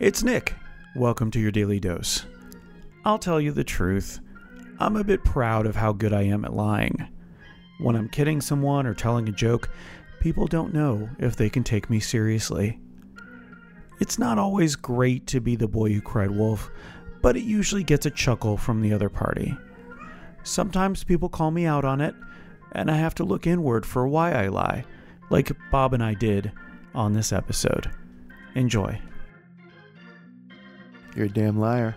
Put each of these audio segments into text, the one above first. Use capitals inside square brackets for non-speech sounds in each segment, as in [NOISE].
It's Nick. Welcome to your daily dose. I'll tell you the truth. I'm a bit proud of how good I am at lying. When I'm kidding someone or telling a joke, people don't know if they can take me seriously. It's not always great to be the boy who cried wolf, but it usually gets a chuckle from the other party. Sometimes people call me out on it, and I have to look inward for why I lie, like Bob and I did on this episode. Enjoy. You're a damn liar.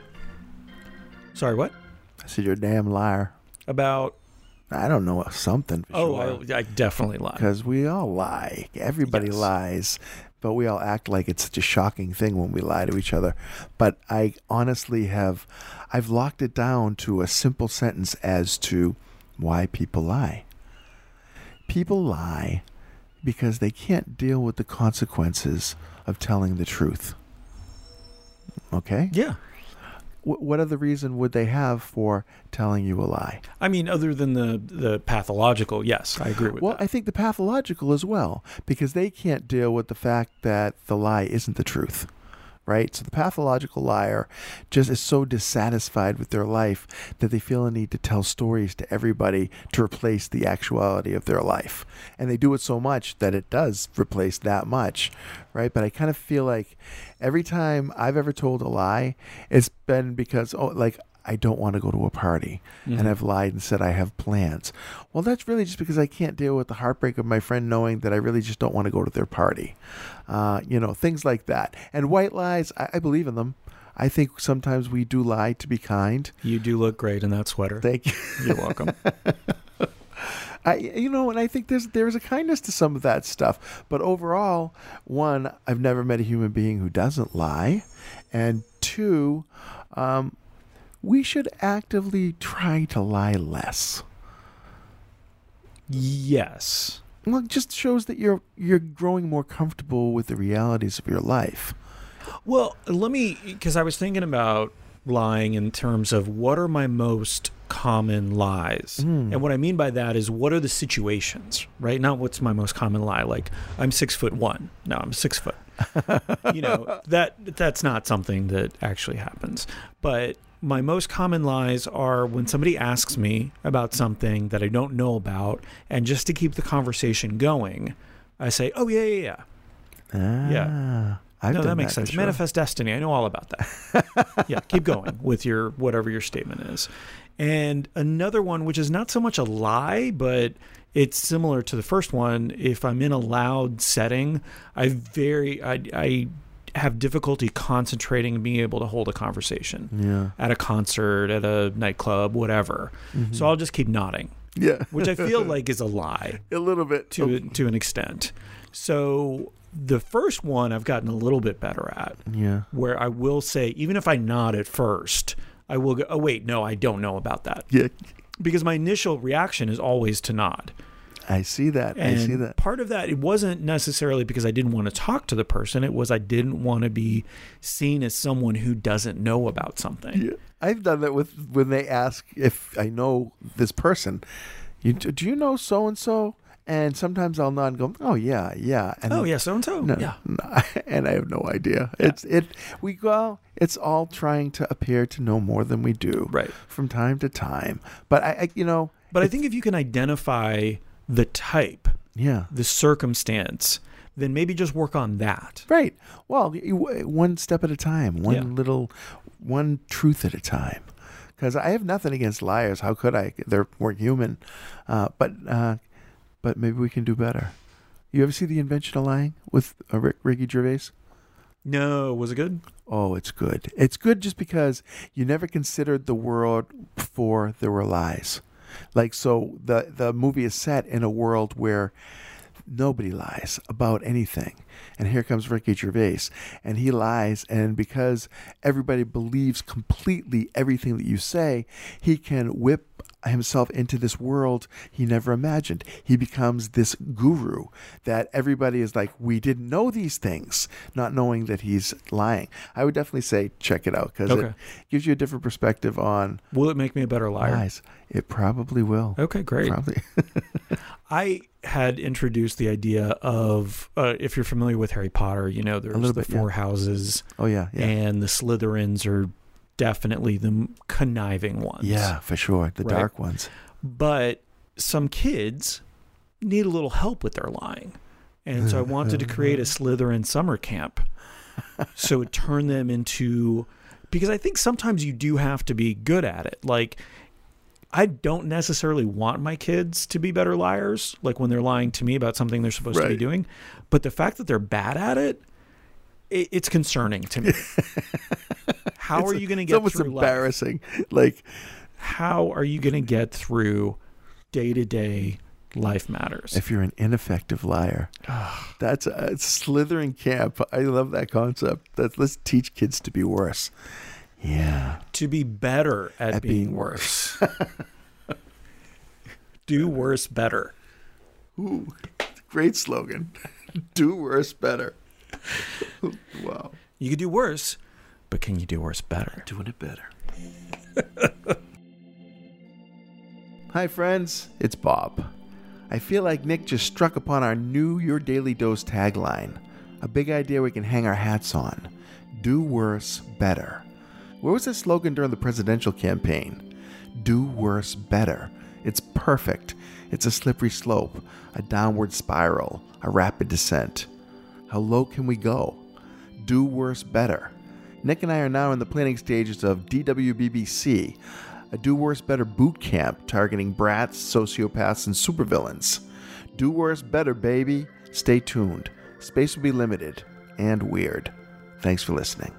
Sorry, what? I said you're a damn liar. About. I don't know something. For Oh, sure. I, I definitely lie. because we all lie. Everybody Yes. lies, but we all act like it's such a shocking thing when we lie to each other. But I honestly have, I've locked it down to a simple sentence as to why people lie. People lie because they can't deal with the consequences of telling the truth. Okay? Yeah. Wh- what other reason would they have for telling you a lie? I mean, other than the, the pathological, yes, I agree with Well, that. I think the pathological as well, because they can't deal with the fact that the lie isn't the truth. Right? So the pathological liar just is so dissatisfied with their life that they feel a need to tell stories to everybody to replace the actuality of their life. And they do it so much that it does replace that much. Right? But I kind of feel like every time I've ever told a lie, it's been because, oh, like, I don't want to go to a party Mhm. and I've lied and said I have plans. Well, that's really just because I can't deal with the heartbreak of my friend knowing that I really just don't want to go to their party. Uh, you know, things like that. And white lies, I, I believe in them. I think sometimes we do lie to be kind. you do look great in that sweater. Thank you. You're welcome. [LAUGHS] I, you know, and I think there's there's a kindness to some of that stuff. But overall, one, I've never met a human being who doesn't lie, and two, um, we should actively try to lie less. yes. Well, it just shows that you're you're growing more comfortable with the realities of your life. Well, let me, because I was thinking about lying in terms of what are my most common lies. Mm. And what I mean by that is what are the situations, right? Not what's my most common lie. Like I'm six foot one. No, I'm six foot. [LAUGHS] you know, that that's not something that actually happens. But my most common lies are when somebody asks me about something that I don't know about, and just to keep the conversation going, I say, "Oh yeah, yeah, yeah." Ah, Yeah. I've no, that makes for sense. sure. Manifest destiny. I know all about that. [LAUGHS] yeah, keep going with your whatever your statement is. And another one, which is not so much a lie, but it's similar to the first one. If I'm in a loud setting, I very I, I have difficulty concentrating and being able to hold a conversation Yeah. at a concert, at a nightclub, whatever. Mhm. So I'll just keep nodding, yeah, which I feel [LAUGHS] like is a lie a little bit to to an extent. So the first one I've gotten a little bit better at, Yeah. where I will say even if I nod at first, I will go, "Oh wait, no, I don't know about that," Yeah. because my initial reaction is always to nod. I see that. And I see that. part of that, it wasn't necessarily because I didn't want to talk to the person. It was I didn't want to be seen as someone who doesn't know about something. Yeah. I've done that with when they ask if I know this person. You, do you know so and so? And sometimes I'll nod and go, "Oh yeah, yeah." And Oh yeah, so and so. No, Yeah. [LAUGHS] no, and I have no idea. It's it. We go. It's all trying to appear to know more than we do, Right. From time to time, but I, I you know, But I think if you can identify the type, yeah, the circumstance, then maybe just work on that. right. Well, one step at a time, one Yeah. little, one truth at a time. Because I have nothing against liars. How could I? They're we're human, uh, but uh, but maybe we can do better. You ever see the invention of lying with uh, Rick, Ricky Gervais? No, was it good? Oh, it's good. It's good just because you never considered the world before there were lies. Like so the the movie is set in a world where nobody lies about anything. And here comes Ricky Gervais and he lies and because everybody believes completely everything that you say, he can whip himself into this world he never imagined. He becomes this guru that everybody is like, we didn't know these things, not knowing that he's lying. I would definitely say check it out because Okay. it gives you a different perspective on Will it make me a better liar? lies. It probably will. Okay, great. Probably. [LAUGHS] I had introduced the idea of uh, if you're familiar with Harry Potter, you know, there's the bit, yeah. four houses, Oh yeah, yeah, and the Slytherins are definitely the conniving ones. yeah, for sure. The Right. dark ones. But some kids need a little help with their lying. And so I [LAUGHS] wanted to create a Slytherin summer camp. [LAUGHS] So it turned them into because I think sometimes you do have to be good at it. Like I don't necessarily want my kids to be better liars, like when they're lying to me about something they're supposed to be doing. But the fact that they're bad at it, it it's concerning to me. [LAUGHS] How are you going to It's get almost through life? embarrassing. Like how are you going to get through day to day life matters? if you're an ineffective liar, that's a Slytherin camp. I love that concept. That let's teach kids to be worse. Yeah. to be better at, At being, being worse. [LAUGHS] Do worse better. Ooh, great slogan. [LAUGHS] do worse better. [LAUGHS] wow. You could do worse, but can you do worse better? Doing it better. [LAUGHS] Hi, friends. It's Bob. I feel like Nick just struck upon our new Your Daily Dose tagline. A big idea we can hang our hats on. Do worse better. Where was this slogan during the presidential campaign? Do worse better. It's perfect. It's a slippery slope, a downward spiral, a rapid descent. How low can we go? Do worse better. Nick and I are now in the planning stages of DWBBC, a Do Worse Better boot camp targeting brats, sociopaths, and supervillains. Do Worse Better, baby. Stay tuned. Space will be limited and weird. Thanks for listening.